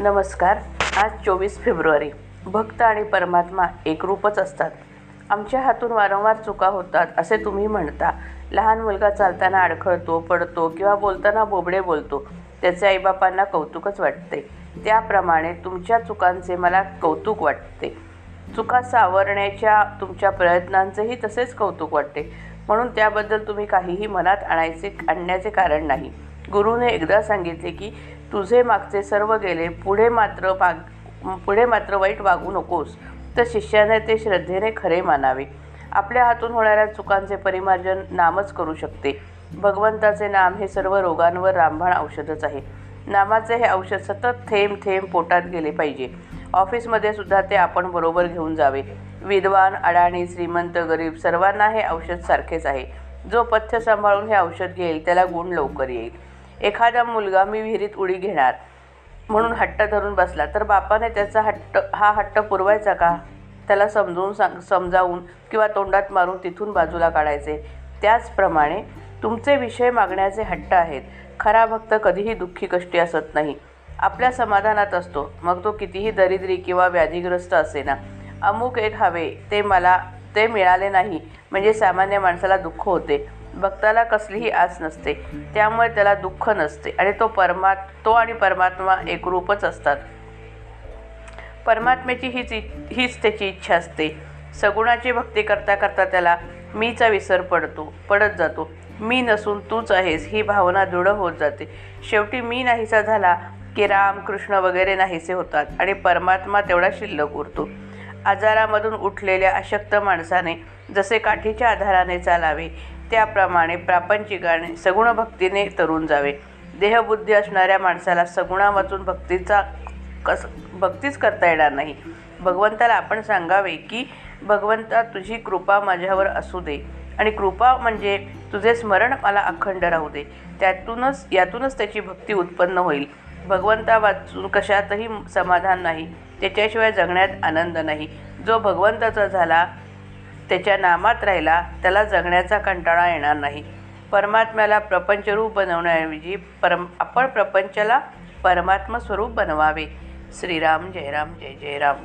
नमस्कार आज चोवीस फेब्रुवारी. भक्त आणि परमात्मा एकरूपच असतात. आमच्या हातून वारंवार चुका होतात असे तुम्ही म्हणता. लहान मुलगा चालताना अडखळतो पडतो किंवा बोलताना बोबडे बोलतो. त्याचे आईबापांना कौतुकच वाटते. त्याप्रमाणे तुमच्या चुकांचे मला कौतुक वाटते. चुका सावरण्याच्या तुमच्या प्रयत्नांचेही तसेच कौतुक वाटते. म्हणून त्याबद्दल तुम्ही काहीही मनात आणायचे आणण्याचे कारण नाही. गुरुने एकदा सांगितले की तुझे मागचे सर्व गेले पुढे मात्र वाग पुढे मात्र वाईट वागू नकोस. तर शिष्याने ते श्रद्धेने खरे मानावे. आपल्या हातून होणाऱ्या चुकांचे परिमार्जन नामच करू शकते. भगवंताचे नाम हे सर्व रोगांवर रामबाण औषधच आहे. नामाचे हे औषध सतत थेंब थेंब पोटात गेले पाहिजे. ऑफिसमध्ये सुद्धा ते आपण बरोबर घेऊन जावे. विद्वान अडाणी श्रीमंत गरीब सर्वांना हे औषध सारखेच आहे. जो पथ्य सांभाळून हे औषध घेईल त्याला गुण लवकर येईल. एखादा मुलगा मी विहिरीत उडी घेणार म्हणून हट्ट धरून बसला. तर बापाने त्याचा हट्ट हा हट्ट पुरवायचा का? त्याला समजून सांग समजावून किंवा तोंडात मारून तिथून बाजूला काढायचे. त्याचप्रमाणे तुमचे विषय मागण्याचे हट्ट आहेत. खरा भक्त कधीही दुःखी कष्टी असत नाही. आपल्या समाधानात असतो. मग तो कितीही दरिद्री किंवा व्याधीग्रस्त असेना अमुक एक हवे ते मला ते मिळाले नाही. म्हणजे सामान्य माणसाला दुःख होते. भक्ताला कसलीही आस नसते. त्यामुळे त्याला दुःख नसते. आणि तो परमा तो आणि परमात्मा एकरूपच असतात. परमात्म्याची हीच इ- हीच त्याची इच्छा असते. सगुणाची भक्ती करता करता त्याला मीचा विसर पडतो पडत जातो. मी नसून तूच आहेस ही भावना दृढ होत जाते. शेवटी मी नाहीसा झाला की राम कृष्ण वगैरे नाहीसे होतात आणि परमात्मा तेवढा शिल्लक उरतो. आजारामधून उठलेल्या अशक्त माणसाने जसे काठीच्या आधाराने चालावे त्याप्रमाणे प्रापंचिकाने सगुण भक्तीने तरून जावे. देहबुद्धी असणाऱ्या माणसाला सगुणा वाचून भक्तीचा कस भक्तीच करता येणार नाही. भगवंताला आपण सांगावे की भगवंता तुझी कृपा माझ्यावर असू दे. आणि कृपा म्हणजे तुझे स्मरण मला अखंड राहू दे. त्यातूनच यातूनच त्याची भक्ती उत्पन्न होईल. भगवंता वाचून कशातही समाधान नाही. त्याच्याशिवाय जगण्यात आनंद नाही. जो भगवंताचा झाला त्याच्या नामात राहिला त्याला जगण्याचा कंटाळा येणार नाही. परमात्म्याला प्रपंचरूप बनवण्याऐवजी परम आपण प्रपंचाला परमात्मा स्वरूप बनवावे. श्रीराम जयराम जय जय राम.